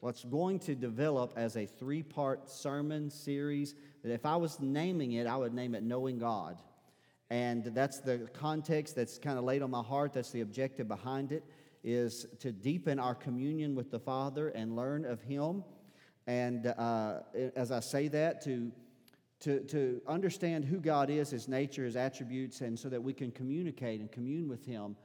what's going to develop as a three part sermon series that if I was naming it, I would name it Knowing God. And that's the context that's kind of laid on my heart. That's the objective behind it is to deepen our communion with the Father and learn of Him. And uh, as I say that, to, to, to understand who God is, His nature, His attributes, and so that we can communicate and commune with Him,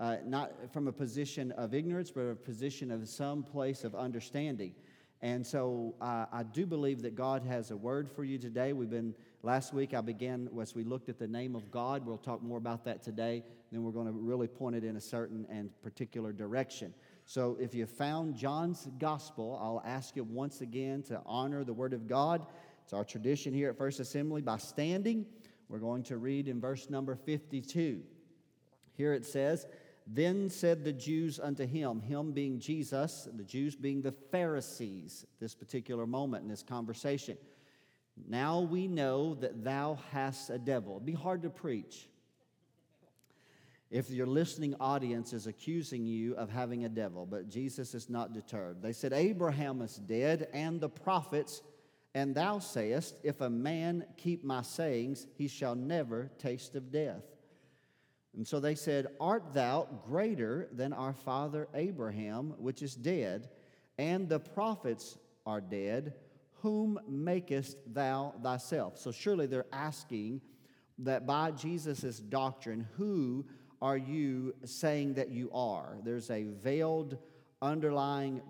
uh, not from a position of ignorance, but a position of some place of understanding. And so uh, I do believe that God has a word for you today. We've been, last week I began, as we looked at the name of God, we'll talk more about that today. Then we're going to really point it in a certain and particular direction. So if you found John's gospel, I'll ask you once again to honor the word of God. It's our tradition here at First Assembly by standing. We're going to read in verse number 52. Here it says, then said the Jews unto him, him being Jesus, the Jews being the Pharisees, this particular moment in this conversation. Now we know that thou hast a devil. It'd be hard to preach if your listening audience is accusing you of having a devil, but Jesus is not deterred. They said, Abraham is dead, and the prophets, and thou sayest, If a man keep my sayings, he shall never taste of death. And so they said, Art thou greater than our father Abraham, which is dead, and the prophets are dead? Whom makest thou thyself? So surely they're asking that by Jesus' doctrine, who are you saying that you are? There's a veiled underlying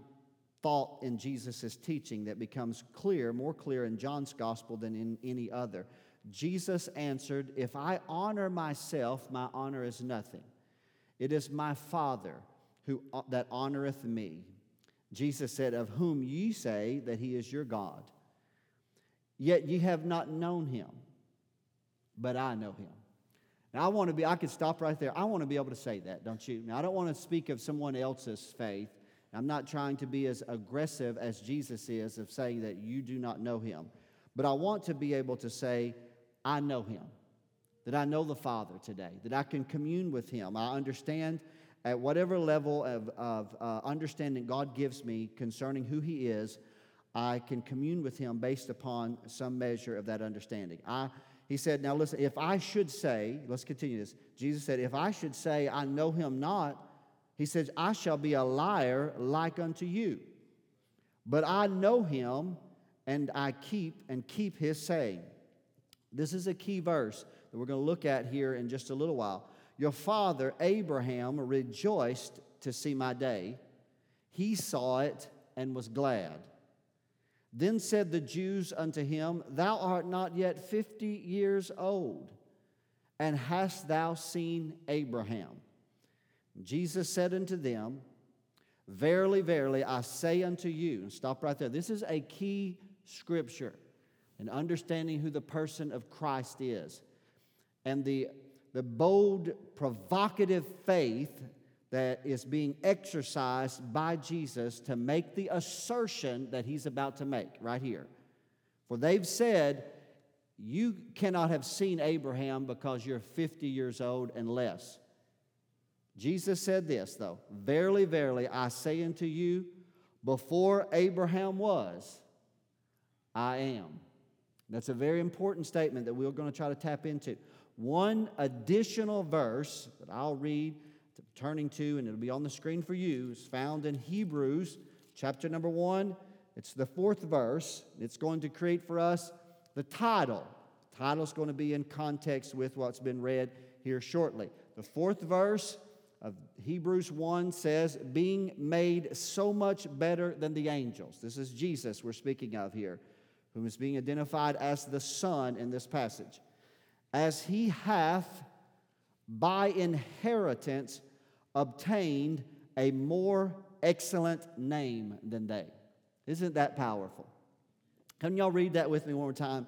thought in Jesus' teaching that becomes clear, more clear in John's gospel than in any other. Jesus answered, If I honor myself, my honor is nothing. It is my Father who, uh, that honoreth me. Jesus said, Of whom ye say that he is your God. Yet ye have not known him, but I know him. Now, I want to be, I could stop right there. I want to be able to say that, don't you? Now, I don't want to speak of someone else's faith. I'm not trying to be as aggressive as Jesus is of saying that you do not know him. But I want to be able to say, I know him, that I know the Father today, that I can commune with him. I understand at whatever level of, of uh, understanding God gives me concerning who he is, I can commune with him based upon some measure of that understanding. I, he said, Now listen, if I should say, let's continue this. Jesus said, If I should say I know him not, he says, I shall be a liar like unto you. But I know him and I keep and keep his saying. This is a key verse that we're going to look at here in just a little while. Your father Abraham rejoiced to see my day. He saw it and was glad. Then said the Jews unto him, Thou art not yet fifty years old, and hast thou seen Abraham? Jesus said unto them, Verily, verily, I say unto you, stop right there. This is a key scripture and understanding who the person of Christ is. And the, the bold, provocative faith that is being exercised by Jesus to make the assertion that he's about to make right here. For they've said, You cannot have seen Abraham because you're 50 years old and less. Jesus said this, though Verily, verily, I say unto you, before Abraham was, I am. That's a very important statement that we're going to try to tap into. One additional verse that I'll read, turning to, and it'll be on the screen for you, is found in Hebrews chapter number one. It's the fourth verse. It's going to create for us the title. The title is going to be in context with what's been read here shortly. The fourth verse of Hebrews 1 says, being made so much better than the angels. This is Jesus we're speaking of here whom is being identified as the Son in this passage, as he hath by inheritance obtained a more excellent name than they. Isn't that powerful? Can y'all read that with me one more time?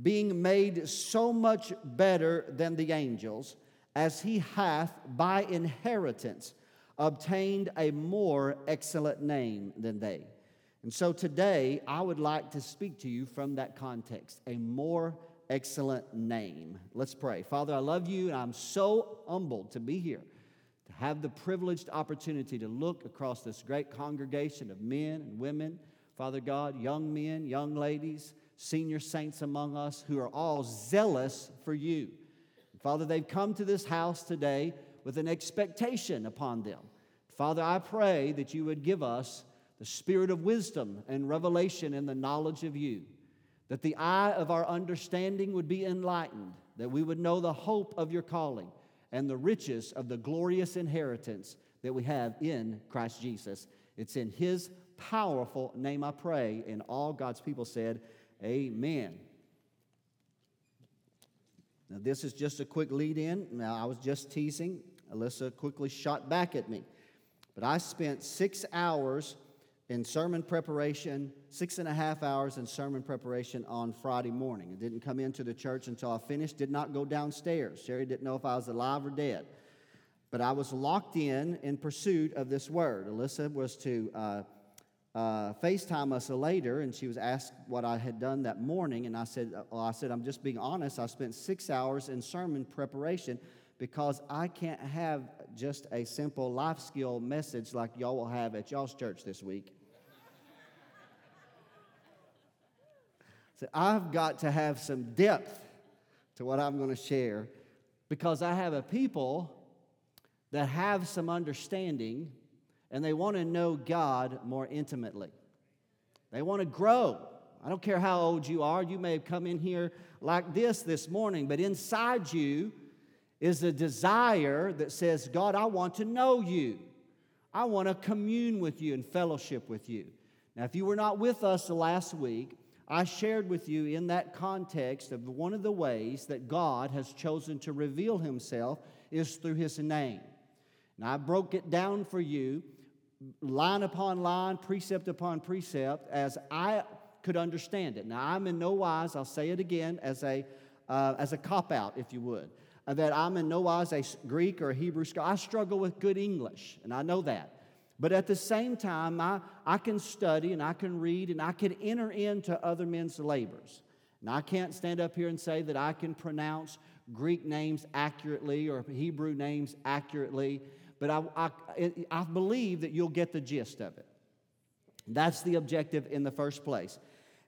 Being made so much better than the angels, as he hath by inheritance obtained a more excellent name than they. And so today, I would like to speak to you from that context a more excellent name. Let's pray. Father, I love you, and I'm so humbled to be here, to have the privileged opportunity to look across this great congregation of men and women, Father God, young men, young ladies, senior saints among us who are all zealous for you. Father, they've come to this house today with an expectation upon them. Father, I pray that you would give us the spirit of wisdom and revelation in the knowledge of you, that the eye of our understanding would be enlightened, that we would know the hope of your calling and the riches of the glorious inheritance that we have in Christ Jesus. It's in his powerful name I pray, and all God's people said, Amen. Now, this is just a quick lead in. Now, I was just teasing. Alyssa quickly shot back at me. But I spent six hours in sermon preparation, six and a half hours in sermon preparation on Friday morning. I didn't come into the church until I finished, did not go downstairs. Sherry didn't know if I was alive or dead. But I was locked in in pursuit of this word. Alyssa was to uh, uh, FaceTime us later, and she was asked what I had done that morning. And I said, well, I said, I'm just being honest. I spent six hours in sermon preparation because I can't have just a simple life skill message like y'all will have at y'all's church this week. So I've got to have some depth to what I'm going to share because I have a people that have some understanding and they want to know God more intimately. They want to grow. I don't care how old you are. You may have come in here like this this morning, but inside you, is a desire that says, God, I want to know you. I want to commune with you and fellowship with you. Now, if you were not with us last week, I shared with you in that context of one of the ways that God has chosen to reveal himself is through his name. And I broke it down for you line upon line, precept upon precept, as I could understand it. Now, I'm in no wise, I'll say it again, as a, uh, as a cop out, if you would that I'm in no wise a Greek or a Hebrew scholar. I struggle with good English, and I know that. But at the same time, I, I can study and I can read and I can enter into other men's labors. And I can't stand up here and say that I can pronounce Greek names accurately or Hebrew names accurately, but I, I, I believe that you'll get the gist of it. That's the objective in the first place.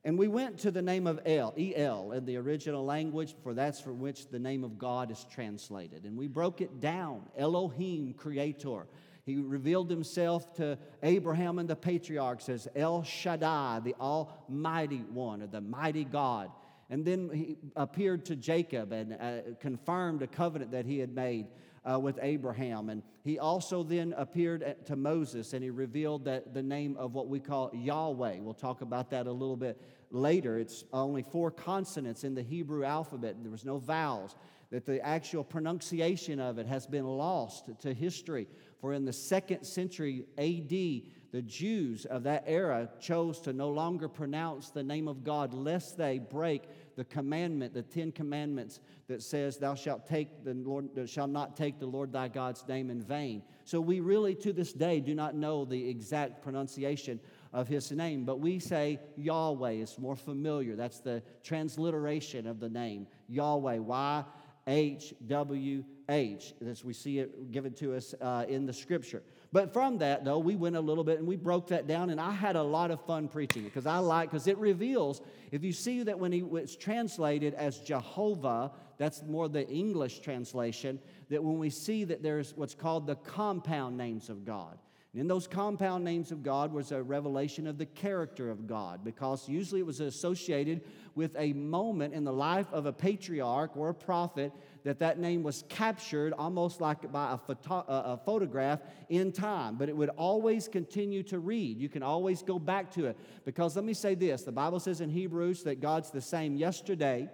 And we went to the name of El, El in the original language, for that's from which the name of God is translated. And we broke it down Elohim, creator. He revealed himself to Abraham and the patriarchs as El Shaddai, the Almighty One, or the Mighty God. And then he appeared to Jacob and uh, confirmed a covenant that he had made uh, with Abraham. And he also then appeared to Moses and he revealed that the name of what we call Yahweh. We'll talk about that a little bit later. It's only four consonants in the Hebrew alphabet, there was no vowels. That the actual pronunciation of it has been lost to history. For in the second century AD, the Jews of that era chose to no longer pronounce the name of God lest they break the commandment, the Ten Commandments that says, Thou shalt take the Lord, shall not take the Lord thy God's name in vain. So we really to this day do not know the exact pronunciation of his name, but we say Yahweh is more familiar. That's the transliteration of the name Yahweh. Y H W H, as we see it given to us uh, in the scripture. But from that, though, we went a little bit and we broke that down, and I had a lot of fun preaching it because I like, because it reveals, if you see that when he was translated as Jehovah, that's more the English translation, that when we see that there's what's called the compound names of God. And in those compound names of God was a revelation of the character of God because usually it was associated with a moment in the life of a patriarch or a prophet that that name was captured almost like by a, photo- a, photograph in time, but it would always continue to read. You can always go back to it. Because let me say this the Bible says in Hebrews that God's the same yesterday,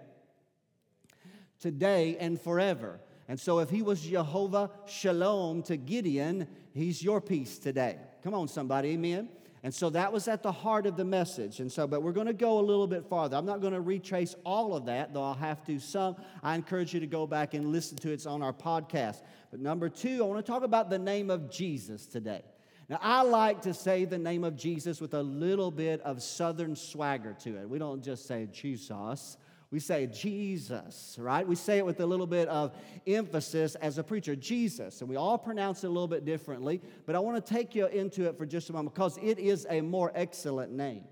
today, and forever. And so if he was Jehovah Shalom to Gideon, he's your peace today. Come on, somebody, amen. And so that was at the heart of the message. And so, but we're going to go a little bit farther. I'm not going to retrace all of that, though I'll have to some. I encourage you to go back and listen to it. It's on our podcast. But number two, I want to talk about the name of Jesus today. Now, I like to say the name of Jesus with a little bit of southern swagger to it. We don't just say Jesus. We say Jesus, right? We say it with a little bit of emphasis as a preacher, Jesus. And we all pronounce it a little bit differently, but I want to take you into it for just a moment because it is a more excellent name.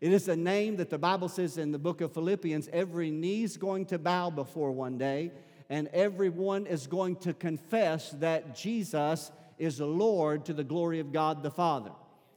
It is a name that the Bible says in the book of Philippians every knee's going to bow before one day, and everyone is going to confess that Jesus is the Lord to the glory of God the Father.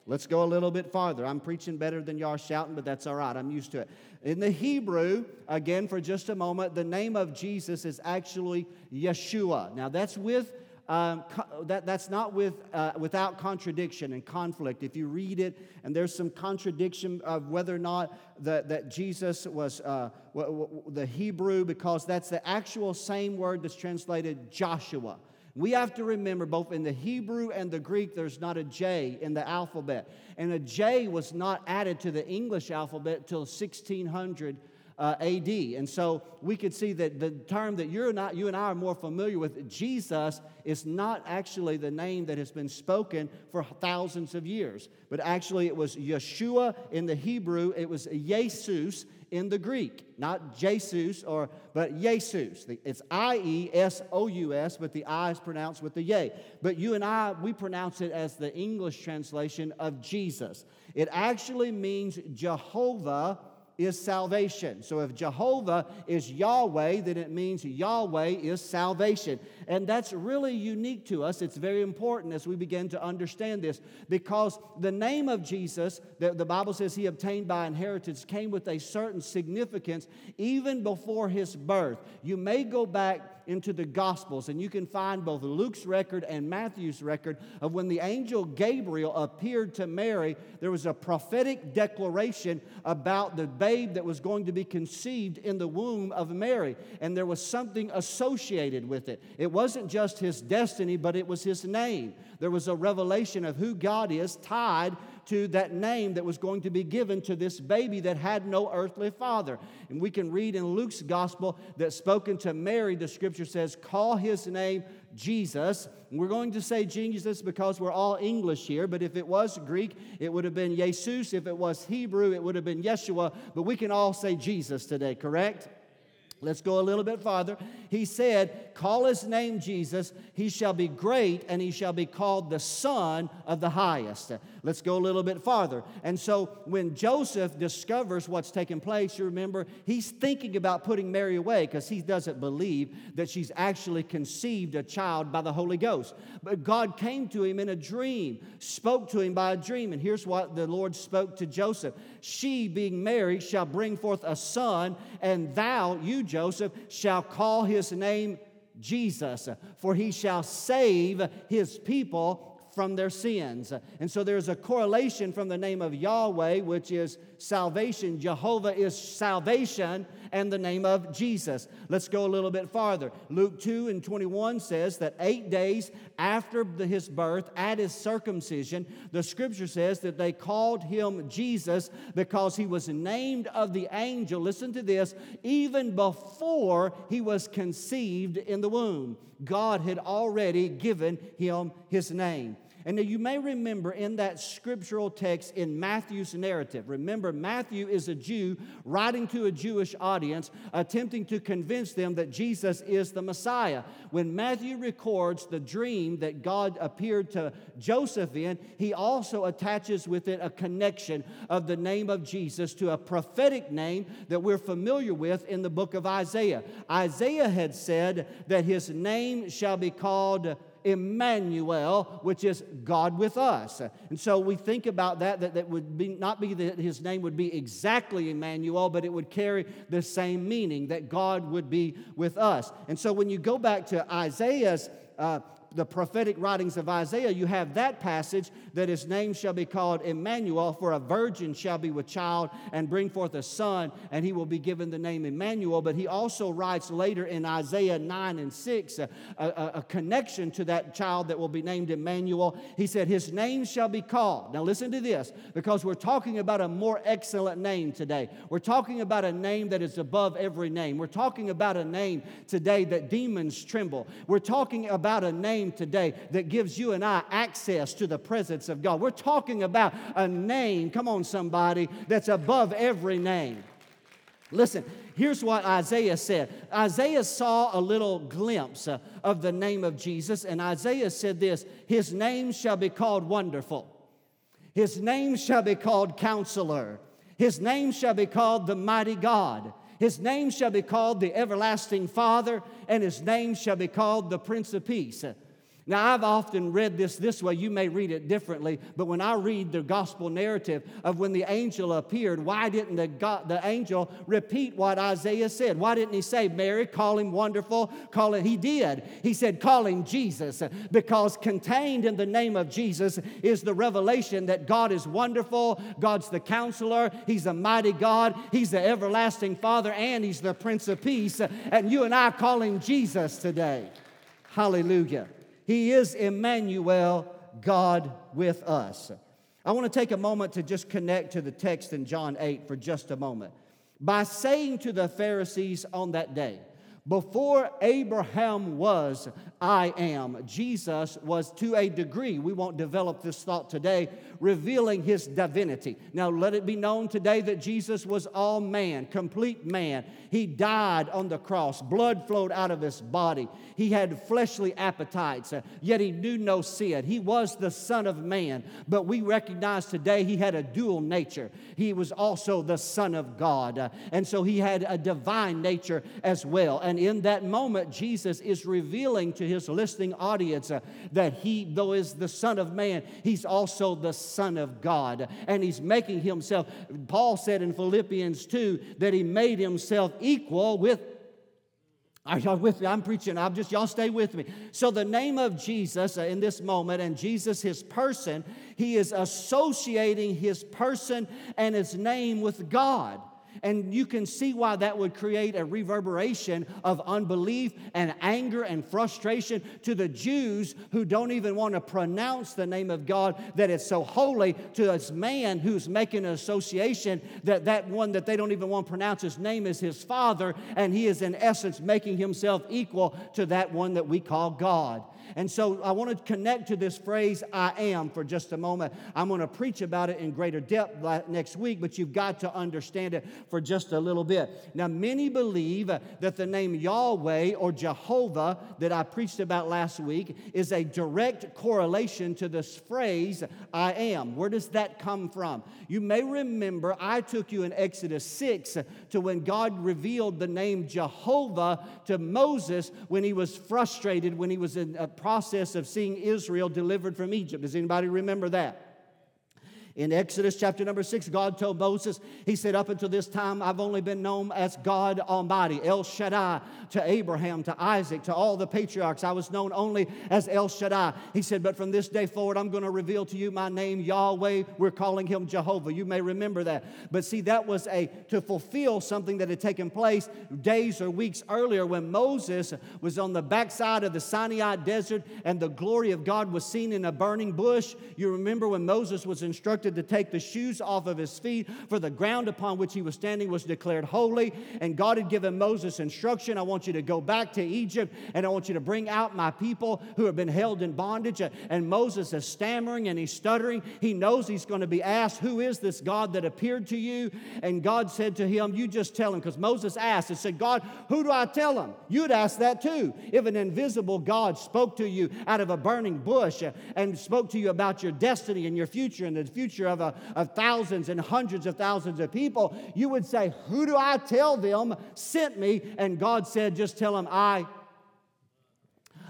Let's go a little bit farther. I'm preaching better than y'all shouting, but that's all right. I'm used to it. In the Hebrew, again, for just a moment, the name of Jesus is actually Yeshua. Now, that's with um, that, that's not with, uh, without contradiction and conflict. If you read it, and there's some contradiction of whether or not the, that Jesus was uh, w- w- the Hebrew, because that's the actual same word that's translated Joshua. We have to remember both in the Hebrew and the Greek, there's not a J in the alphabet. And a J was not added to the English alphabet till 1600 uh, AD. And so we could see that the term that you're not, you and I are more familiar with, Jesus, is not actually the name that has been spoken for thousands of years, but actually it was Yeshua in the Hebrew, it was Iesous in the Greek, not Jesus or but Jesus. It's I E S O U S, but the I is pronounced with the yay. But you and I, we pronounce it as the English translation of Jesus. It actually means Jehovah is salvation. So if Jehovah is Yahweh, then it means Yahweh is salvation. And that's really unique to us. It's very important as we begin to understand this because the name of Jesus, the, the Bible says he obtained by inheritance, came with a certain significance even before his birth. You may go back into the Gospels, and you can find both Luke's record and Matthew's record of when the angel Gabriel appeared to Mary, there was a prophetic declaration about the babe that was going to be conceived in the womb of Mary, and there was something associated with it. It wasn't just his destiny, but it was his name. There was a revelation of who God is tied to that name that was going to be given to this baby that had no earthly father. And we can read in Luke's gospel that spoken to Mary, the scripture says, Call his name Jesus. And we're going to say Jesus because we're all English here, but if it was Greek, it would have been Iesous. If it was Hebrew, it would have been Yeshua. But we can all say Jesus today, correct? Let's go a little bit farther. He said, Call his name Jesus. He shall be great, and he shall be called the Son of the Highest. Let's go a little bit farther. And so when Joseph discovers what's taking place, you remember, he's thinking about putting Mary away because he doesn't believe that she's actually conceived a child by the Holy Ghost. But God came to him in a dream, spoke to him by a dream. And here's what the Lord spoke to Joseph She, being Mary, shall bring forth a son, and thou, you, Joseph, shall call his name Jesus, for he shall save his people from their sins. And so there's a correlation from the name of Yahweh, which is salvation. Jehovah is salvation, and the name of Jesus. Let's go a little bit farther. Luke 2 and 21 says that eight days after the, his birth, at his circumcision, the scripture says that they called him Jesus because he was named of the angel. Listen to this, even before he was conceived in the womb. God had already given him his name. And now you may remember in that scriptural text in Matthew's narrative, remember, Matthew is a Jew writing to a Jewish audience, attempting to convince them that Jesus is the Messiah. When Matthew records the dream that God appeared to Joseph in, he also attaches with it a connection of the name of Jesus to a prophetic name that we're familiar with in the book of Isaiah. Isaiah had said that his name shall be called Emmanuel, which is God with us. And so we think about that, that, that would be, not be that his name would be exactly Emmanuel, but it would carry the same meaning that God would be with us. And so when you go back to Isaiah's uh, the prophetic writings of Isaiah, you have that passage that his name shall be called Emmanuel, for a virgin shall be with child and bring forth a son, and he will be given the name Emmanuel. But he also writes later in Isaiah 9 and 6 a, a, a connection to that child that will be named Emmanuel. He said, His name shall be called. Now listen to this, because we're talking about a more excellent name today. We're talking about a name that is above every name. We're talking about a name today that demons tremble. We're talking about a name name today that gives you and I access to the presence of God. We're talking about a name, come on, somebody, that's above every name. Listen, Here's what Isaiah said Isaiah saw a little glimpse uh, of the name of Jesus, and Isaiah said this His name shall be called Wonderful, His name shall be called Counselor, His name shall be called the Mighty God. His name shall be called the Everlasting Father, and his name shall be called the Prince of Peace. Now, I've often read this this way. You may read it differently, but when I read the gospel narrative of when the angel appeared, why didn't the, God, the angel repeat what Isaiah said? Why didn't he say, Mary, call him wonderful? Call it. He did. He said, call him Jesus, because contained in the name of Jesus is the revelation that God is wonderful, God's the counselor, He's a mighty God, He's the everlasting Father, and He's the Prince of Peace. And you and I call him Jesus today. Hallelujah. He is Emmanuel, God with us. I want to take a moment to just connect to the text in John 8 for just a moment. By saying to the Pharisees on that day, before Abraham was, I am. Jesus was to a degree, we won't develop this thought today, revealing his divinity. Now, let it be known today that Jesus was all man, complete man. He died on the cross, blood flowed out of his body. He had fleshly appetites, yet he knew no sin. He was the Son of Man, but we recognize today he had a dual nature. He was also the Son of God, and so he had a divine nature as well. And in that moment, Jesus is revealing to his listening audience uh, that he, though is the Son of Man, he's also the Son of God. And he's making himself, Paul said in Philippians 2 that he made himself equal with are y'all with me? I'm preaching. I'm just, y'all stay with me. So, the name of Jesus uh, in this moment, and Jesus, his person, he is associating his person and his name with God. And you can see why that would create a reverberation of unbelief and anger and frustration to the Jews who don't even want to pronounce the name of God that it's so holy to this man who's making an association that that one that they don't even want to pronounce his name is his father and he is in essence making himself equal to that one that we call God. And so I want to connect to this phrase, I am, for just a moment. I'm going to preach about it in greater depth next week, but you've got to understand it for just a little bit. Now, many believe that the name Yahweh or Jehovah that I preached about last week is a direct correlation to this phrase, I am. Where does that come from? You may remember I took you in Exodus 6 to when God revealed the name Jehovah to Moses when he was frustrated, when he was in a process of seeing Israel delivered from Egypt. Does anybody remember that? In Exodus chapter number six, God told Moses, He said, Up until this time, I've only been known as God Almighty, El Shaddai, to Abraham, to Isaac, to all the patriarchs. I was known only as El Shaddai. He said, But from this day forward, I'm going to reveal to you my name, Yahweh. We're calling him Jehovah. You may remember that. But see, that was a to fulfill something that had taken place days or weeks earlier when Moses was on the backside of the Sinai desert and the glory of God was seen in a burning bush. You remember when Moses was instructed to take the shoes off of his feet, for the ground upon which he was standing was declared holy. And God had given Moses instruction I want you to go back to Egypt, and I want you to bring out my people who have been held in bondage. And Moses is stammering and he's stuttering. He knows he's going to be asked, Who is this God that appeared to you? And God said to him, You just tell him, because Moses asked and said, God, who do I tell him? You'd ask that too. If an invisible God spoke to you out of a burning bush uh, and spoke to you about your destiny and your future and the future future of, a, of thousands and hundreds of thousands of people, you would say, Who do I tell them sent me? And God said, Just tell them, I,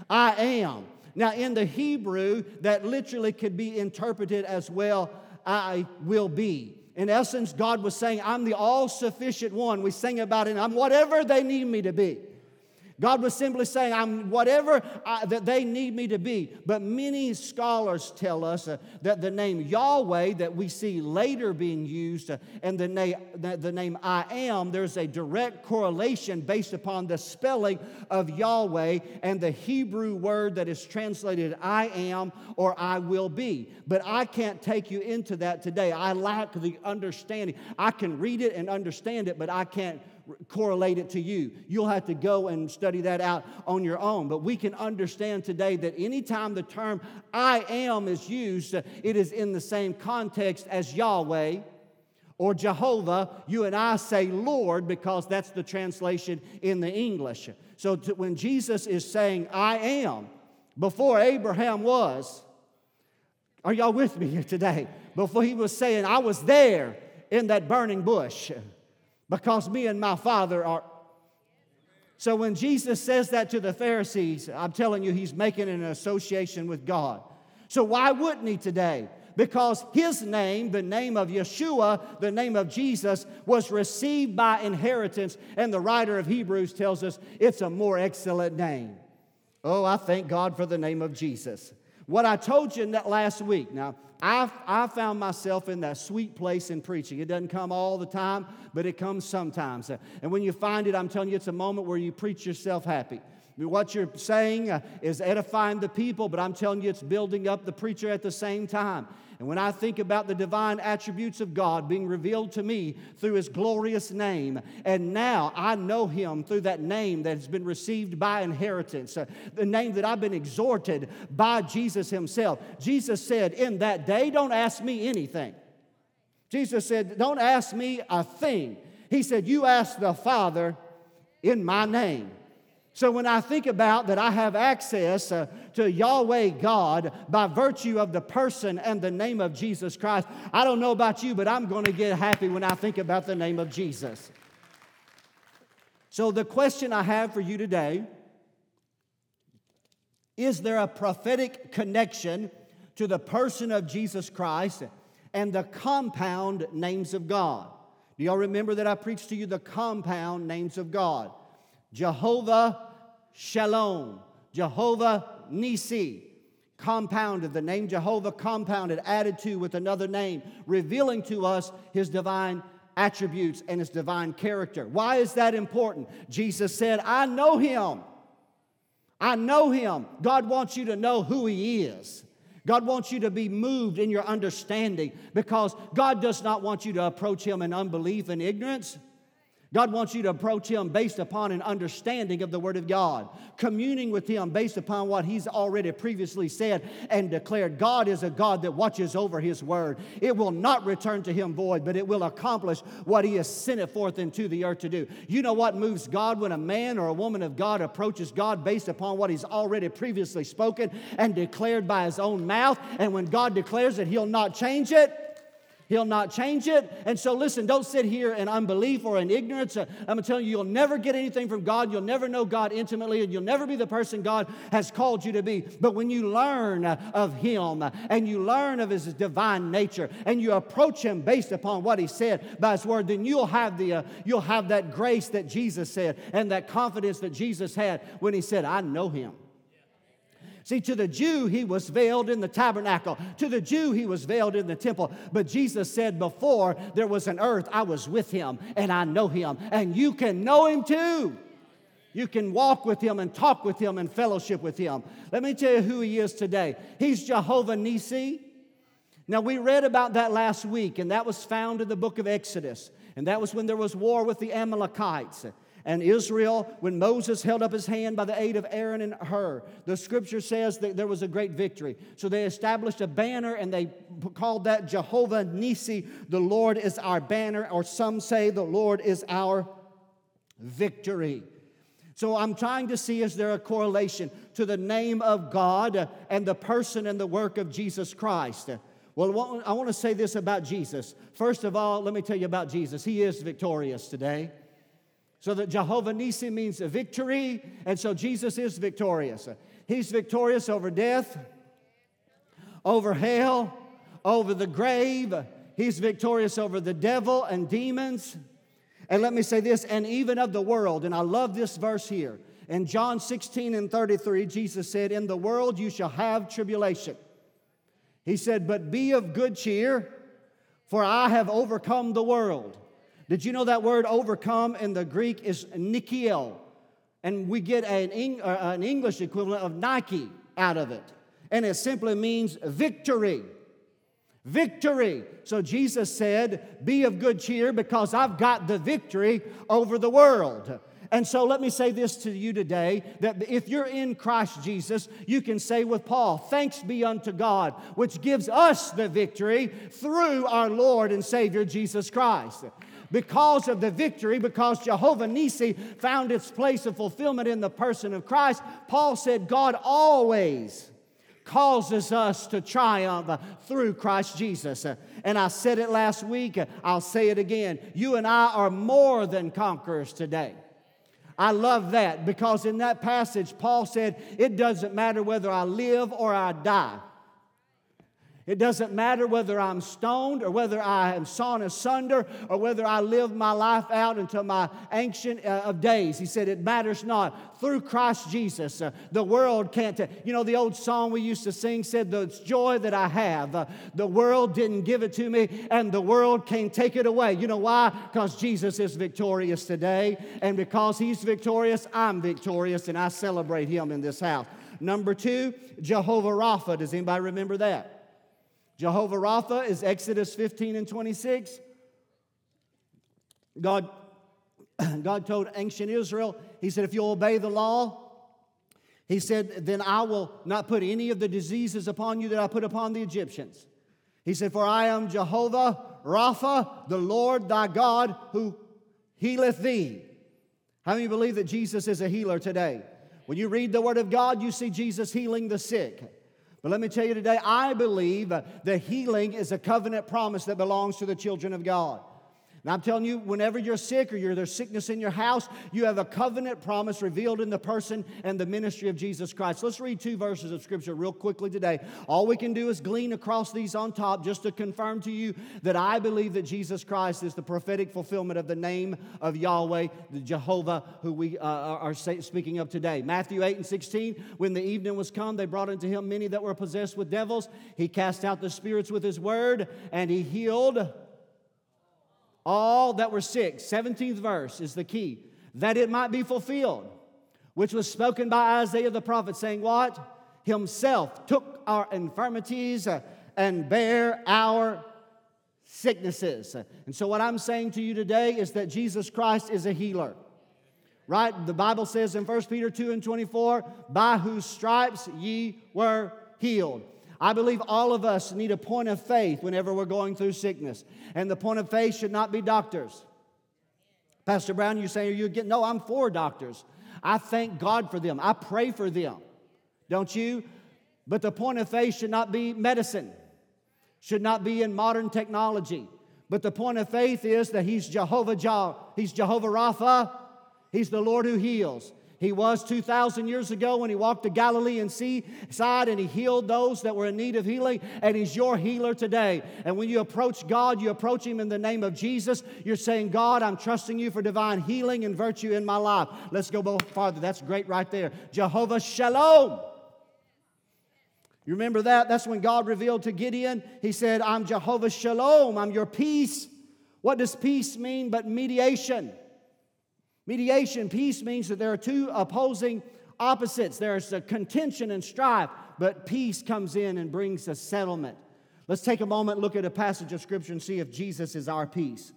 I am. Now, in the Hebrew, that literally could be interpreted as well, I will be. In essence, God was saying, I'm the all sufficient one. We sing about it, I'm whatever they need me to be. God was simply saying, I'm whatever I, that they need me to be. But many scholars tell us uh, that the name Yahweh that we see later being used uh, and the, na- the name I am, there's a direct correlation based upon the spelling of Yahweh and the Hebrew word that is translated I am or I will be. But I can't take you into that today. I lack the understanding. I can read it and understand it, but I can't correlate it to you. You'll have to go and study that out on your own. But we can understand today that anytime the term I am is used, it is in the same context as Yahweh or Jehovah, you and I say Lord because that's the translation in the English. So to, when Jesus is saying, I am, before Abraham was, are y'all with me here today? Before he was saying, I was there in that burning bush because me and my father are. So when Jesus says that to the Pharisees, I'm telling you, he's making an association with God. So why wouldn't he today? because his name, the name of Yeshua, the name of Jesus, was received by inheritance. And the writer of Hebrews tells us it's a more excellent name. Oh, I thank God for the name of Jesus. What I told you in that last week, now, I, I found myself in that sweet place in preaching. It doesn't come all the time, but it comes sometimes. And when you find it, I'm telling you, it's a moment where you preach yourself happy. What you're saying uh, is edifying the people, but I'm telling you, it's building up the preacher at the same time. And when I think about the divine attributes of God being revealed to me through His glorious name, and now I know Him through that name that has been received by inheritance, uh, the name that I've been exhorted by Jesus Himself. Jesus said, In that day, don't ask me anything. Jesus said, Don't ask me a thing. He said, You ask the Father in my name. So when I think about that, I have access uh, to Yahweh God by virtue of the person and the name of Jesus Christ. I don't know about you, but I'm going to get happy when I think about the name of Jesus. So the question I have for you today is there a prophetic connection to the person of Jesus Christ and the compound names of God? Do y'all remember that I preached to you the compound names of God? Jehovah Shalom, Jehovah Nisi, compounded, the name Jehovah compounded, added to with another name, revealing to us his divine attributes and his divine character. Why is that important? Jesus said, I know him. I know him. God wants you to know who he is. God wants you to be moved in your understanding because God does not want you to approach him in unbelief and ignorance. God wants you to approach Him based upon an understanding of the Word of God, communing with Him based upon what He's already previously said and declared. God is a God that watches over His Word. It will not return to Him void, but it will accomplish what He has sent it forth into the earth to do. You know what moves God when a man or a woman of God approaches God based upon what He's already previously spoken and declared by His own mouth, and when God declares it, He'll not change it. He'll not change it. And so, listen, don't sit here in unbelief or in ignorance. Uh, I'm telling you, you'll never get anything from God. You'll never know God intimately, and you'll never be the person God has called you to be. But when you learn uh, of Him uh, and you learn of His divine nature and you approach Him based upon what He said by His Word, then you'll have, the, uh, you'll have that grace that Jesus said and that confidence that Jesus had when He said, I know Him. See, to the Jew, he was veiled in the tabernacle. To the Jew, he was veiled in the temple. But Jesus said, Before there was an earth, I was with him and I know him. And you can know him too. You can walk with him and talk with him and fellowship with him. Let me tell you who he is today. He's Jehovah Nisi. Now, we read about that last week, and that was found in the book of Exodus. And that was when there was war with the Amalekites and Israel, when Moses held up his hand by the aid of Aaron and Hur, the scripture says that there was a great victory. So they established a banner and they called that Jehovah Nisi, the Lord is our banner, or some say the Lord is our victory. So I'm trying to see is there a correlation to the name of God and the person and the work of Jesus Christ? Well, I want to say this about Jesus. First of all, let me tell you about Jesus. He is victorious today. So that Jehovah Nisi means victory, and so Jesus is victorious. He's victorious over death, over hell, over the grave. He's victorious over the devil and demons. And let me say this, and even of the world. And I love this verse here. In John 16 and 33, Jesus said, In the world you shall have tribulation. He said, But be of good cheer, for I have overcome the world. Did you know that word overcome in the Greek is nikiel? And we get an, uh, an English equivalent of Nike out of it. And it simply means victory. Victory. So Jesus said, Be of good cheer because I've got the victory over the world. And so let me say this to you today that if you're in Christ Jesus, you can say with Paul, Thanks be unto God, which gives us the victory through our Lord and Savior Jesus Christ. Because of the victory, because Jehovah Nisi found its place of fulfillment in the person of Christ, Paul said, God always causes us to triumph through Christ Jesus. And I said it last week, I'll say it again. You and I are more than conquerors today. I love that because in that passage, Paul said, It doesn't matter whether I live or I die. It doesn't matter whether I'm stoned or whether I am sawn asunder or whether I live my life out until my ancient uh, of days. He said, It matters not. Through Christ Jesus, uh, the world can't. You know, the old song we used to sing said, The joy that I have, uh, the world didn't give it to me, and the world can't take it away. You know why? Because Jesus is victorious today, and because He's victorious, I'm victorious, and I celebrate Him in this house. Number two, Jehovah Rapha. Does anybody remember that? Jehovah Rapha is Exodus 15 and 26. God, God told ancient Israel, He said, if you obey the law, He said, then I will not put any of the diseases upon you that I put upon the Egyptians. He said, For I am Jehovah Rapha, the Lord thy God, who healeth thee. How many believe that Jesus is a healer today? When you read the Word of God, you see Jesus healing the sick. But let me tell you today, I believe that healing is a covenant promise that belongs to the children of God. And I'm telling you, whenever you're sick or you're, there's sickness in your house, you have a covenant promise revealed in the person and the ministry of Jesus Christ. Let's read two verses of Scripture real quickly today. All we can do is glean across these on top just to confirm to you that I believe that Jesus Christ is the prophetic fulfillment of the name of Yahweh, the Jehovah, who we uh, are speaking of today. Matthew 8 and 16, when the evening was come, they brought unto him many that were possessed with devils. He cast out the spirits with his word, and he healed all that were sick. 17th verse is the key. That it might be fulfilled, which was spoken by Isaiah the prophet, saying, What? Himself took our infirmities uh, and bare our sicknesses. And so, what I'm saying to you today is that Jesus Christ is a healer. Right? The Bible says in 1 Peter 2 and 24, by whose stripes ye were healed. I believe all of us need a point of faith whenever we're going through sickness. And the point of faith should not be doctors. Pastor Brown, you say, Are you getting? No, I'm for doctors. I thank God for them. I pray for them. Don't you? But the point of faith should not be medicine, should not be in modern technology. But the point of faith is that He's Jehovah Jah, He's Jehovah Rapha, He's the Lord who heals. He was 2,000 years ago when he walked the Galilean seaside and he healed those that were in need of healing, and he's your healer today. And when you approach God, you approach him in the name of Jesus. You're saying, God, I'm trusting you for divine healing and virtue in my life. Let's go farther. That's great right there. Jehovah Shalom. You remember that? That's when God revealed to Gideon, He said, I'm Jehovah Shalom, I'm your peace. What does peace mean but mediation? Mediation, peace means that there are two opposing opposites. There's a contention and strife, but peace comes in and brings a settlement. Let's take a moment, look at a passage of Scripture, and see if Jesus is our peace.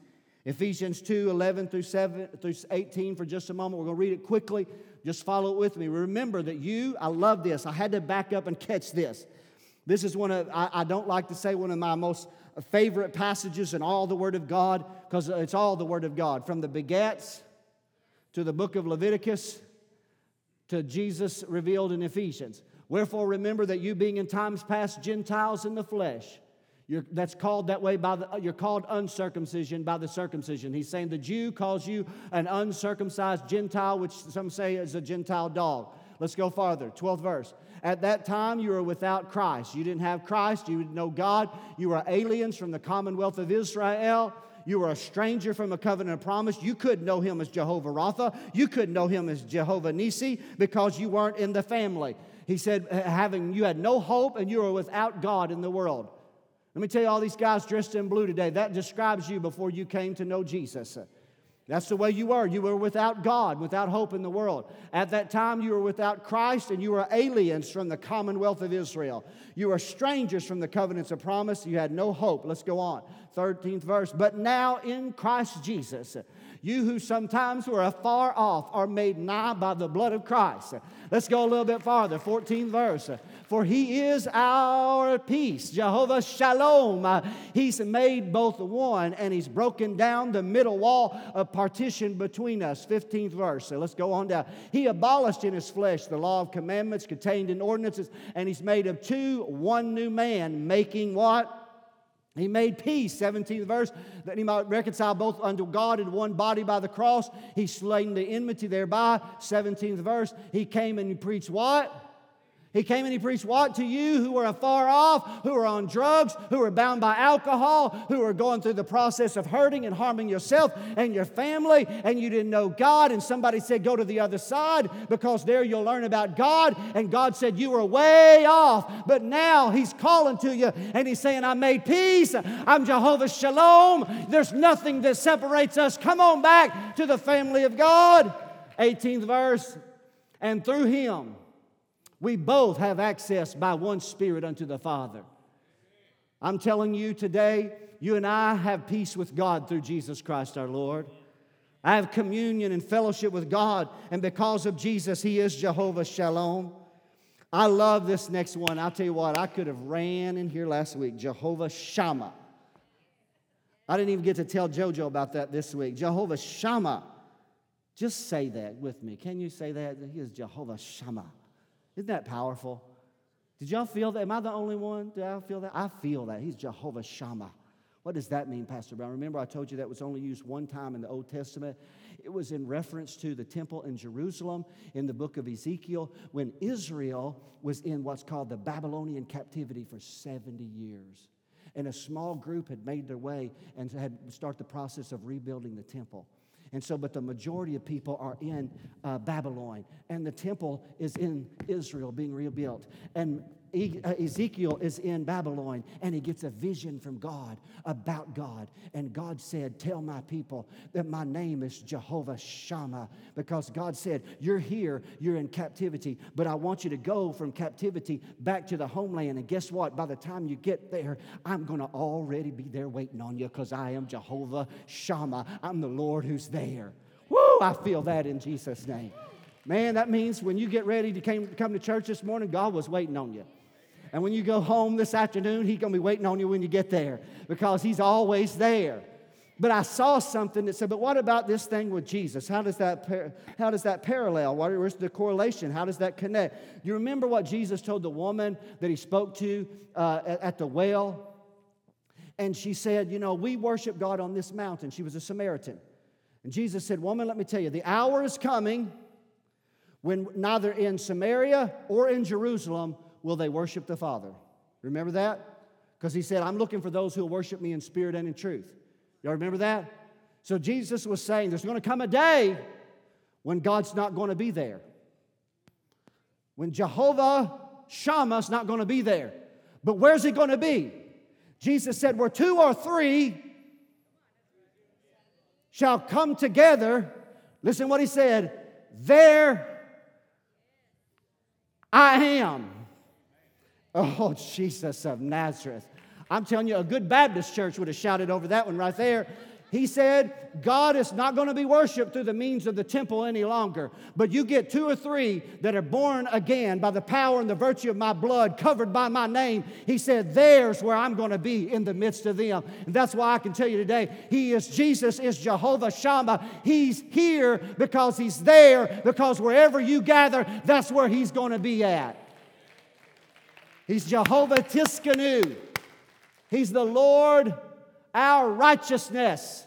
Ephesians 2 11 through, 7, through 18 for just a moment. We're going to read it quickly. Just follow it with me. Remember that you, I love this. I had to back up and catch this. This is one of, I, I don't like to say one of my most favorite passages in all the Word of God because it's all the Word of God. From the begats to the book of Leviticus to Jesus revealed in Ephesians. Wherefore, remember that you being in times past Gentiles in the flesh, you're, that's called that way by the, you're called uncircumcision by the circumcision. He's saying the Jew calls you an uncircumcised Gentile, which some say is a Gentile dog. Let's go farther. 12th verse. At that time, you were without Christ. You didn't have Christ. You didn't know God. You were aliens from the commonwealth of Israel you were a stranger from a covenant of promise. You couldn't know him as Jehovah Rapha. You couldn't know him as Jehovah Nisi because you weren't in the family. He said, having you had no hope and you were without God in the world. Let me tell you, all these guys dressed in blue today, that describes you before you came to know Jesus. That's the way you were. You were without God, without hope in the world. At that time, you were without Christ and you were aliens from the commonwealth of Israel. You were strangers from the covenants of promise. You had no hope. Let's go on. 13th verse. But now in Christ Jesus, you who sometimes were afar off are made nigh by the blood of Christ. Let's go a little bit farther. 14th verse. For he is our peace, Jehovah Shalom. Uh, he's made both one and he's broken down the middle wall of partition between us. 15th verse. So let's go on down. He abolished in his flesh the law of commandments contained in ordinances, and he's made of two one new man, making what? He made peace, 17th verse, that he might reconcile both unto God in one body by the cross. He slain the enmity thereby, 17th verse. He came and he preached what? He came and he preached what to you who are afar off, who are on drugs, who are bound by alcohol, who are going through the process of hurting and harming yourself and your family, and you didn't know God. And somebody said, Go to the other side because there you'll learn about God. And God said, You were way off. But now He's calling to you and He's saying, I made peace. I'm Jehovah Shalom. There's nothing that separates us. Come on back to the family of God. 18th verse. And through Him, we both have access by one Spirit unto the Father. I'm telling you today, you and I have peace with God through Jesus Christ our Lord. I have communion and fellowship with God, and because of Jesus, He is Jehovah Shalom. I love this next one. I'll tell you what, I could have ran in here last week. Jehovah Shammah. I didn't even get to tell JoJo about that this week. Jehovah Shammah. Just say that with me. Can you say that? He is Jehovah Shammah. Isn't that powerful? Did y'all feel that? Am I the only one? Do I feel that? I feel that. He's Jehovah Shammah. What does that mean, Pastor Brown? Remember, I told you that was only used one time in the Old Testament? It was in reference to the temple in Jerusalem in the book of Ezekiel when Israel was in what's called the Babylonian captivity for 70 years. And a small group had made their way and had start the process of rebuilding the temple. And so, but the majority of people are in uh, Babylon, and the temple is in Israel being rebuilt. And Uh, Ezekiel is in Babylon and he gets a vision from God about God. And God said, Tell my people that my name is Jehovah Shammah because God said, You're here, you're in captivity, but I want you to go from captivity back to the homeland. And guess what? By the time you get there, I'm going to already be there waiting on you because I am Jehovah Shammah. I'm the Lord who's there. Woo! I feel that in Jesus' name. Man, that means when you get ready to come to church this morning, God was waiting on you. And when you go home this afternoon, he's going to be waiting on you when you get there because he's always there. But I saw something that said, but what about this thing with Jesus? How does that, par- how does that parallel? Where's the correlation? How does that connect? You remember what Jesus told the woman that he spoke to uh, at, at the well? And she said, You know, we worship God on this mountain. She was a Samaritan. And Jesus said, Woman, let me tell you, the hour is coming when neither in Samaria or in Jerusalem will they worship the Father. Remember that? Because he said, I'm looking for those who will worship me in spirit and in truth. Y'all remember that? So Jesus was saying, there's going to come a day when God's not going to be there. When Jehovah Shammah's not going to be there. But where's he going to be? Jesus said, Where two or three shall come together, listen what he said, there I am. Oh, Jesus of Nazareth. I'm telling you, a good Baptist church would have shouted over that one right there. He said, God is not going to be worshiped through the means of the temple any longer, but you get two or three that are born again by the power and the virtue of my blood, covered by my name. He said, There's where I'm going to be in the midst of them. And that's why I can tell you today, He is Jesus, is Jehovah Shammah. He's here because He's there, because wherever you gather, that's where He's going to be at. He's Jehovah Tsidkenu. He's the Lord, our righteousness.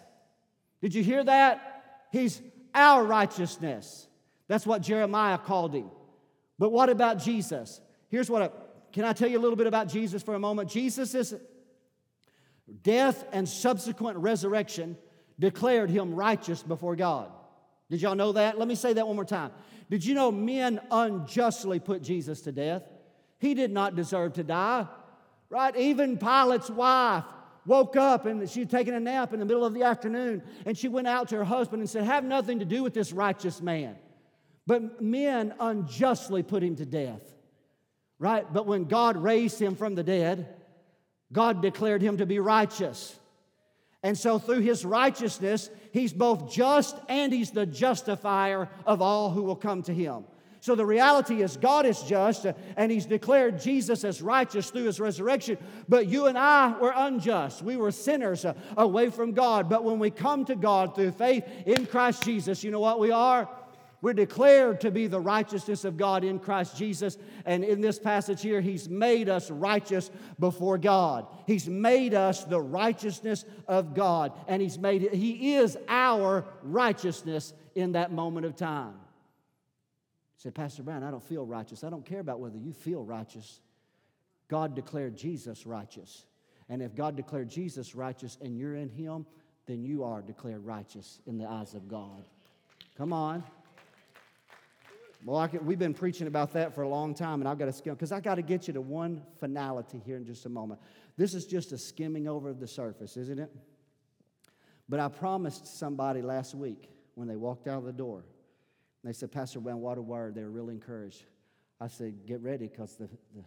Did you hear that? He's our righteousness. That's what Jeremiah called him. But what about Jesus? Here's what I, can I tell you a little bit about Jesus for a moment? Jesus' death and subsequent resurrection declared him righteous before God. Did y'all know that? Let me say that one more time. Did you know men unjustly put Jesus to death? He did not deserve to die, right? Even Pilate's wife woke up and she had taken a nap in the middle of the afternoon and she went out to her husband and said, Have nothing to do with this righteous man. But men unjustly put him to death, right? But when God raised him from the dead, God declared him to be righteous. And so, through his righteousness, he's both just and he's the justifier of all who will come to him. So the reality is, God is just, uh, and He's declared Jesus as righteous through His resurrection. But you and I were unjust. We were sinners uh, away from God. But when we come to God through faith in Christ Jesus, you know what we are? We're declared to be the righteousness of God in Christ Jesus. And in this passage here, He's made us righteous before God. He's made us the righteousness of God. And He's made He is our righteousness in that moment of time. Say, Pastor Brown, I don't feel righteous. I don't care about whether you feel righteous. God declared Jesus righteous. And if God declared Jesus righteous and you're in Him, then you are declared righteous in the eyes of God. Come on. Well, we've been preaching about that for a long time, and I've got to skim because I got to get you to one finality here in just a moment. This is just a skimming over the surface, isn't it? But I promised somebody last week when they walked out of the door they said, Pastor Brown, what a word. They were really encouraged. I said, get ready because the, the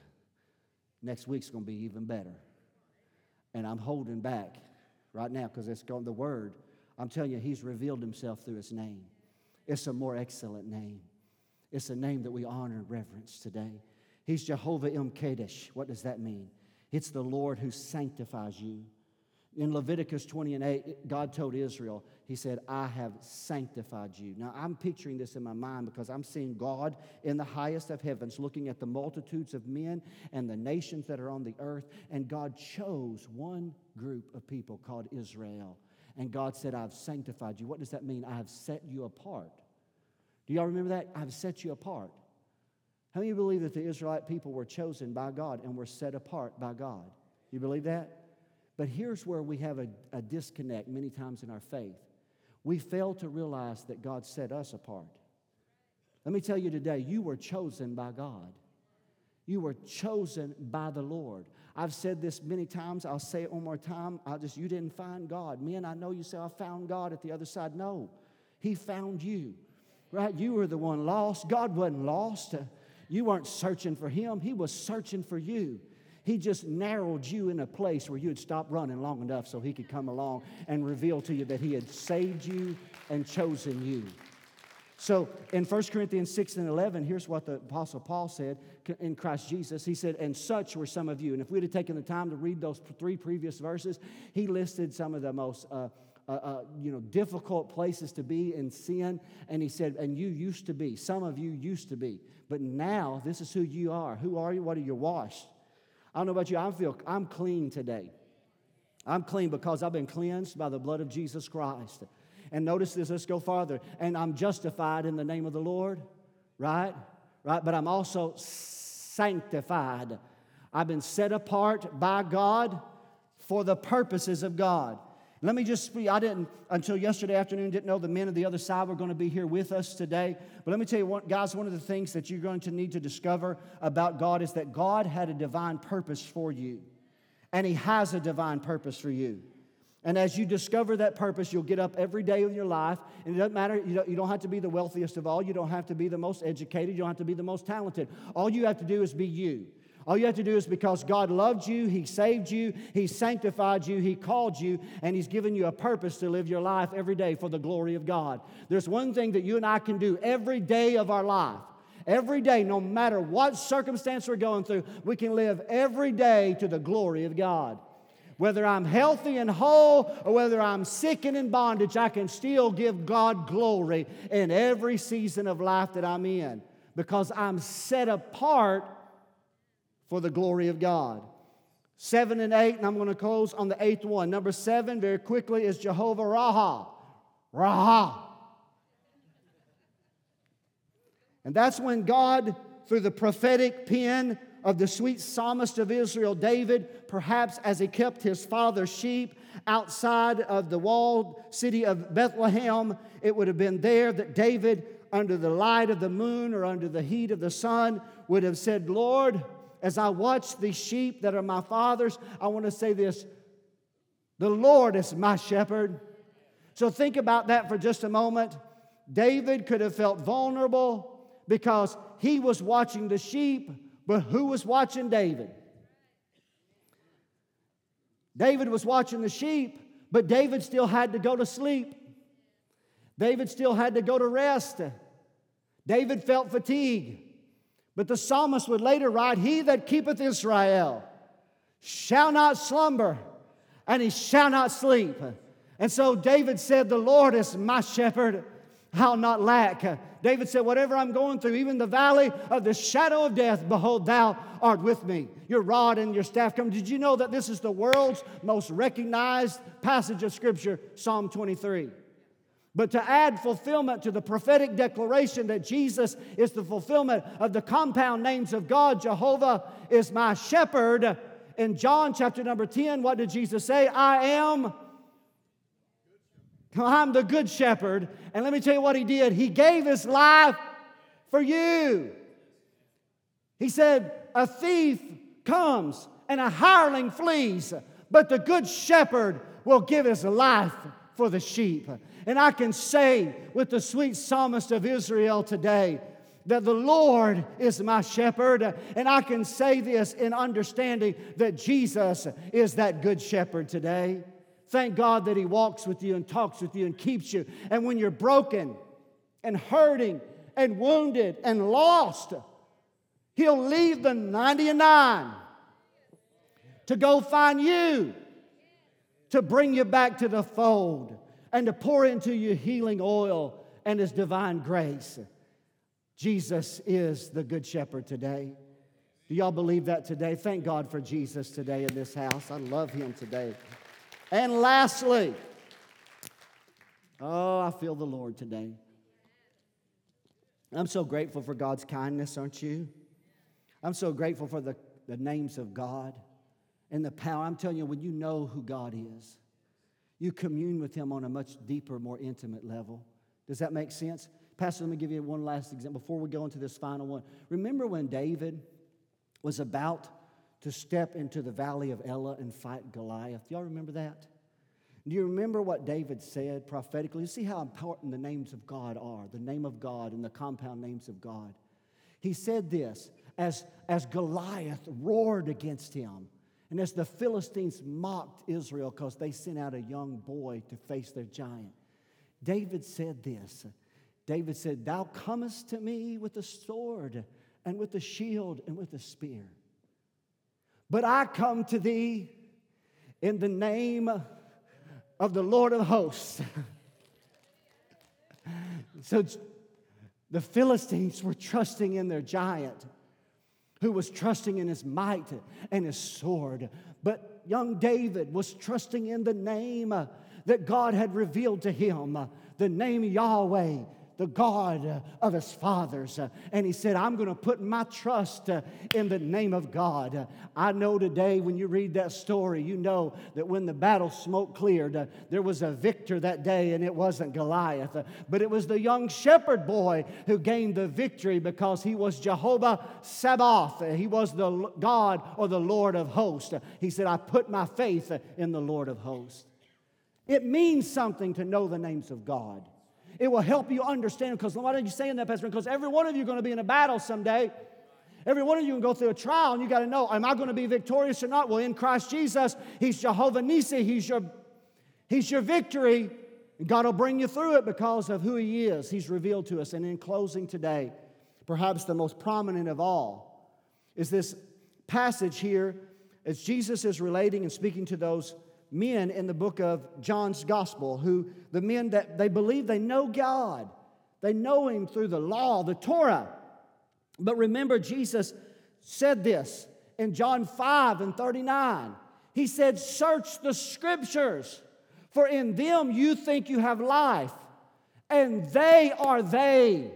next week's going to be even better. And I'm holding back right now because it's going the word. I'm telling you, he's revealed himself through his name. It's a more excellent name. It's a name that we honor and reverence today. He's Jehovah Im Kadesh. What does that mean? It's the Lord who sanctifies you. In Leviticus 20 and 8, God told Israel, He said, I have sanctified you. Now, I'm picturing this in my mind because I'm seeing God in the highest of heavens looking at the multitudes of men and the nations that are on the earth. And God chose one group of people called Israel. And God said, I've sanctified you. What does that mean? I have set you apart. Do y'all remember that? I've set you apart. How many believe that the Israelite people were chosen by God and were set apart by God? You believe that? But here's where we have a, a disconnect many times in our faith. We fail to realize that God set us apart. Let me tell you today, you were chosen by God. You were chosen by the Lord. I've said this many times. I'll say it one more time. I'll just, you didn't find God. Men, I know you say, I found God at the other side. No, He found you, right? You were the one lost. God wasn't lost. You weren't searching for Him, He was searching for you. He just narrowed you in a place where you had stopped running long enough so He could come along and reveal to you that He had saved you and chosen you. So in 1 Corinthians 6 and 11, here's what the Apostle Paul said in Christ Jesus. He said, And such were some of you. And if we'd have taken the time to read those three previous verses, he listed some of the most. Uh, uh, uh, you know, difficult places to be in sin. And he said, and you used to be. Some of you used to be. But now, this is who you are. Who are you? What are you? Washed I don't know about you, I feel I'm clean today. I'm clean because I've been cleansed by the blood of Jesus Christ. And notice this, let's go farther. And I'm justified in the name of the Lord, right? Right? But I'm also sanctified. I've been set apart by God for the purposes of God. Let me just speak. I didn't, until yesterday afternoon, didn't know the men of the other side were going to be here with us today. But let me tell you, what, guys, one of the things that you're going to need to discover about God is that God had a divine purpose for you. And He has a divine purpose for you. And as you discover that purpose, you'll get up every day of your life. And it doesn't matter, you don't, you don't have to be the wealthiest of all. You don't have to be the most educated. You don't have to be the most talented. All you have to do is be you. All you have to do is because God loved you, He saved you, He sanctified you, He called you, and He's given you a purpose to live your life every day for the glory of God. There's one thing that you and I can do every day of our life. Every day, no matter what circumstance we're going through, we can live every day to the glory of God. Whether I'm healthy and whole or whether I'm sick and in bondage, I can still give God glory in every season of life that I'm in because I'm set apart for the glory of God. Seven and eight, and I'm going to close on the eighth one. Number seven, very quickly, is Jehovah Raha. Raha. And that's when God, through the prophetic pen of the sweet psalmist of Israel, David, perhaps as he kept his father's sheep outside of the walled city of Bethlehem, it would have been there that David, under the light of the moon or under the heat of the sun, would have said, Lord, as I watch these sheep that are my father's, I want to say this The Lord is my shepherd. So think about that for just a moment. David could have felt vulnerable because he was watching the sheep, but who was watching David? David was watching the sheep, but David still had to go to sleep. David still had to go to rest. David felt fatigue. But the psalmist would later write, He that keepeth Israel shall not slumber, and he shall not sleep. And so David said, The Lord is my shepherd, I'll not lack. David said, Whatever I'm going through, even the valley of the shadow of death, behold, thou art with me. Your rod and your staff come. Did you know that this is the world's most recognized passage of Scripture, Psalm 23? But to add fulfillment to the prophetic declaration that Jesus is the fulfillment of the compound names of God, Jehovah is my shepherd. In John chapter number 10, what did Jesus say? I am. I'm the good shepherd. And let me tell you what he did. He gave his life for you. He said, A thief comes and a hireling flees, but the good shepherd will give his life for the sheep. And I can say with the sweet psalmist of Israel today that the Lord is my shepherd. And I can say this in understanding that Jesus is that good shepherd today. Thank God that He walks with you and talks with you and keeps you. And when you're broken and hurting and wounded and lost, He'll leave the 99 to go find you, to bring you back to the fold and to pour into you healing oil and His divine grace. Jesus is the Good Shepherd today. Do y'all believe that today? Thank God for Jesus today in this house. I love Him today. And lastly, oh, I feel the Lord today. I'm so grateful for God's kindness, aren't you? I'm so grateful for the, the names of God and the power. I'm telling you, when you know who God is, you commune with Him on a much deeper, more intimate level. Does that make sense? Pastor, let me give you one last example before we go into this final one. Remember when David was about to step into the valley of Elah and fight Goliath? Do Y'all remember that? Do you remember what David said prophetically? You see how important the names of God are, the name of God and the compound names of God. He said this as, as Goliath roared against him and as the Philistines mocked Israel because they sent out a young boy to face their giant, David said this David said, Thou comest to me with a sword and with a shield and with a spear. But I come to thee in the name of the Lord of hosts. so the Philistines were trusting in their giant who was trusting in his might and his sword. But young David was trusting in the name that God had revealed to him, the name Yahweh, the God of his fathers. And he said, I'm going to put my trust in the name of God. I know today when you read that story, you know that when the battle smoke cleared, there was a victor that day, and it wasn't Goliath, but it was the young shepherd boy who gained the victory because he was Jehovah Sabaoth. He was the God or the Lord of hosts. He said, I put my faith in the Lord of hosts. It means something to know the names of God. It will help you understand. Because why are you saying that, Pastor? Because every one of you are going to be in a battle someday. Every one of you can go through a trial, and you got to know: Am I going to be victorious or not? Well, in Christ Jesus, He's Jehovah Nissi. He's your, He's your victory. And God will bring you through it because of who He is. He's revealed to us. And in closing today, perhaps the most prominent of all is this passage here as Jesus is relating and speaking to those men in the book of John's gospel who the men that they believe they know God. They know him through the law, the Torah. But remember Jesus said this in John 5 and 39. He said, "Search the scriptures, for in them you think you have life, and they are they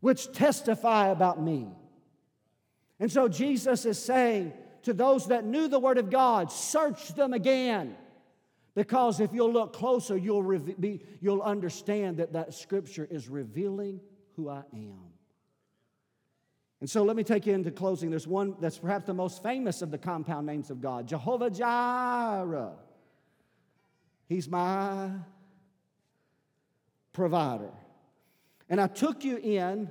which testify about me." And so Jesus is saying, to those that knew the Word of God, search them again. Because if you'll look closer, you'll, be, you'll understand that that Scripture is revealing who I am. And so let me take you into closing. There's one that's perhaps the most famous of the compound names of God Jehovah Jireh. He's my provider. And I took you in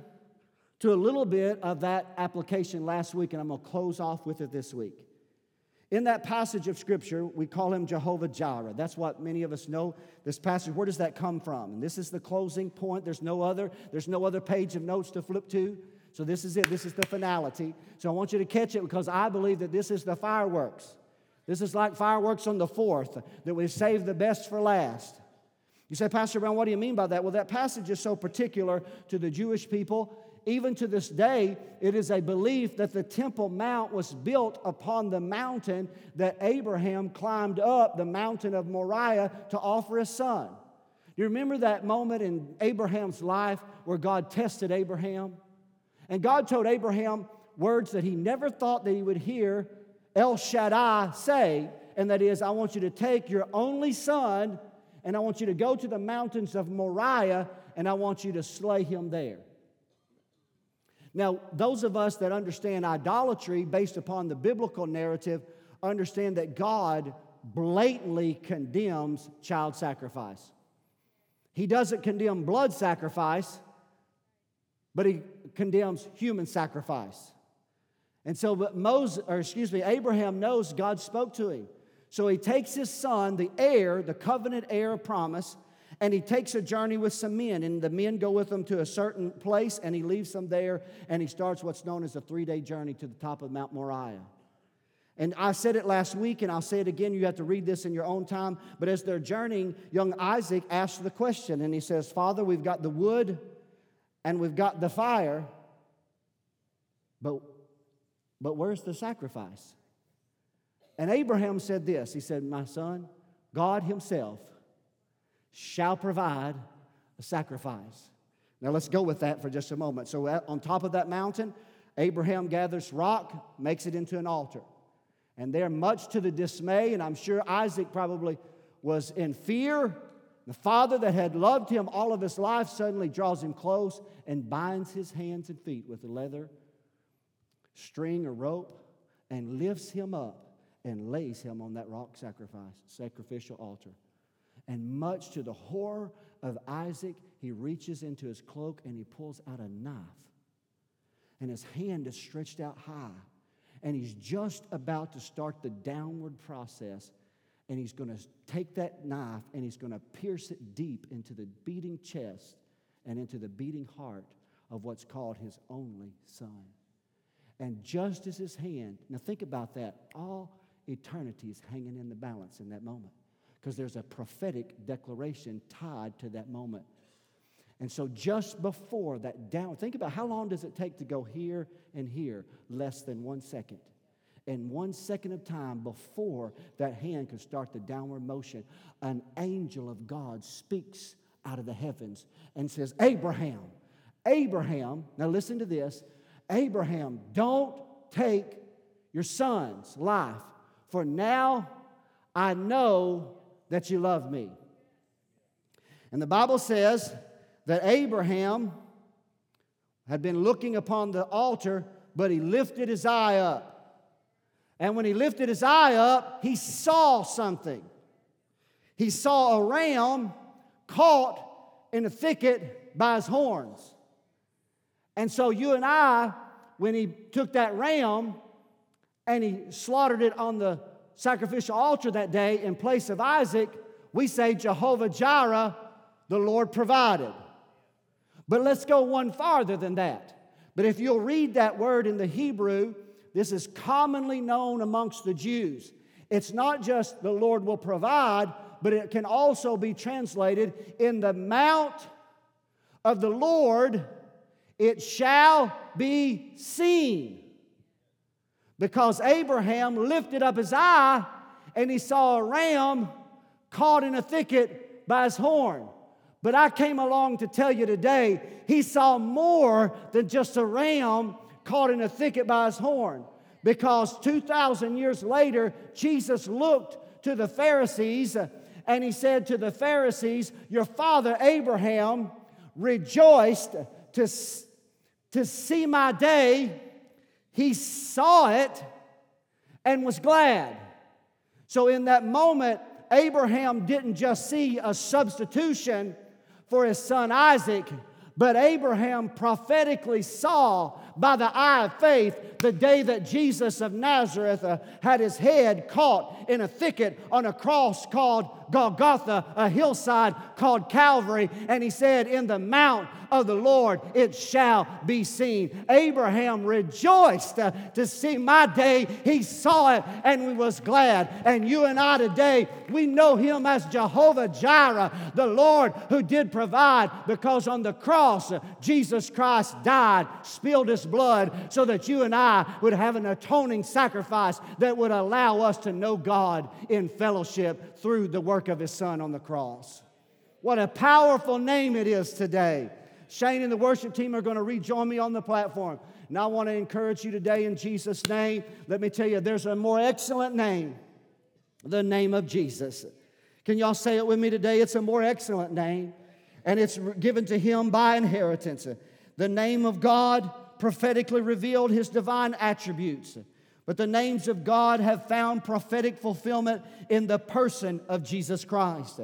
to a little bit of that application last week, and I'm going to close off with it this week. In that passage of scripture, we call him Jehovah Jireh. That's what many of us know. This passage, where does that come from? And this is the closing point. There's no other, there's no other page of notes to flip to. So this is it. This is the finality. So I want you to catch it because I believe that this is the fireworks. This is like fireworks on the fourth, that we save the best for last. You say, Pastor Brown, what do you mean by that? Well, that passage is so particular to the Jewish people even to this day, it is a belief that the Temple Mount was built upon the mountain that Abraham climbed up, the mountain of Moriah, to offer his son. You remember that moment in Abraham's life where God tested Abraham? And God told Abraham words that he never thought that he would hear El Shaddai say, and that is, I want you to take your only son and I want you to go to the mountains of Moriah and I want you to slay him there. Now, those of us that understand idolatry based upon the biblical narrative understand that God blatantly condemns child sacrifice. He doesn't condemn blood sacrifice, but he condemns human sacrifice. And so, but Moses, or excuse me, Abraham knows God spoke to him. So he takes his son, the heir, the covenant heir of promise, and he takes a journey with some men, and the men go with him to a certain place, and he leaves them there, and he starts what's known as a three day journey to the top of Mount Moriah. And I said it last week, and I'll say it again. You have to read this in your own time. But as they're journeying, young Isaac asks the question, and he says, Father, we've got the wood and we've got the fire, but, but where's the sacrifice? And Abraham said this He said, My son, God Himself shall provide a sacrifice. Now let's go with that for just a moment. So, on top of that mountain, Abraham gathers rock, makes it into an altar. And there, much to the dismay, and I'm sure Isaac probably was in fear, the father that had loved him all of his life suddenly draws him close and binds his hands and feet with a leather string or rope and lifts him up and lays him on that rock sacrifice, sacrificial altar. And much to the horror of Isaac, he reaches into his cloak and he pulls out a knife. And his hand is stretched out high. And he's just about to start the downward process. And he's going to take that knife and he's going to pierce it deep into the beating chest and into the beating heart of what's called his only son. And just as his hand, now think about that, all eternity is hanging in the balance in that moment because there's a prophetic declaration tied to that moment. And so, just before that down, think about how long does it take to go here and here? Less than one second. And one second of time before that hand can start the downward motion, an angel of God speaks out of the heavens and says, Abraham, Abraham, now listen to this Abraham, don't take your son's life, for now I know that you love me. And the Bible says that Abraham had been looking upon the altar, but he lifted his eye up. And when he lifted his eye up, he saw something. He saw a ram caught in a thicket by his horns. And so, you and I, when he took that ram and he slaughtered it on the sacrificial altar that day in place of Isaac, we say Jehovah Jireh, the Lord provided. But let's go one farther than that. But if you'll read that word in the Hebrew, this is commonly known amongst the Jews. It's not just the Lord will provide, but it can also be translated in the mount of the Lord it shall be seen. Because Abraham lifted up his eye and he saw a ram caught in a thicket by his horn. But I came along to tell you today, he saw more than just a ram caught in a thicket by his horn. Because 2,000 years later, Jesus looked to the Pharisees and he said to the Pharisees, Your father Abraham rejoiced to, to see my day he saw it and was glad. So, in that moment, Abraham didn't just see a substitution for his son Isaac, but Abraham prophetically saw by the eye of faith the day that Jesus of Nazareth uh, had his head caught in a thicket on a cross called Golgotha, a hillside called Calvary. And he said, In the mount of the Lord it shall be seen. Abraham rejoiced uh, to see my day. He saw it and he was glad. And you and I today, we know him as Jehovah Jireh, the Lord who did provide, because on the cross, uh, Jesus Christ died, spilled his blood, so that you and I would have an atoning sacrifice that would allow us to know God in fellowship through the work of his Son on the cross. What a powerful name it is today. Shane and the worship team are going to rejoin me on the platform. And I want to encourage you today in Jesus' name. Let me tell you, there's a more excellent name, the name of Jesus. Can y'all say it with me today? It's a more excellent name, and it's given to him by inheritance. The name of God prophetically revealed his divine attributes. But the names of God have found prophetic fulfillment in the person of Jesus Christ.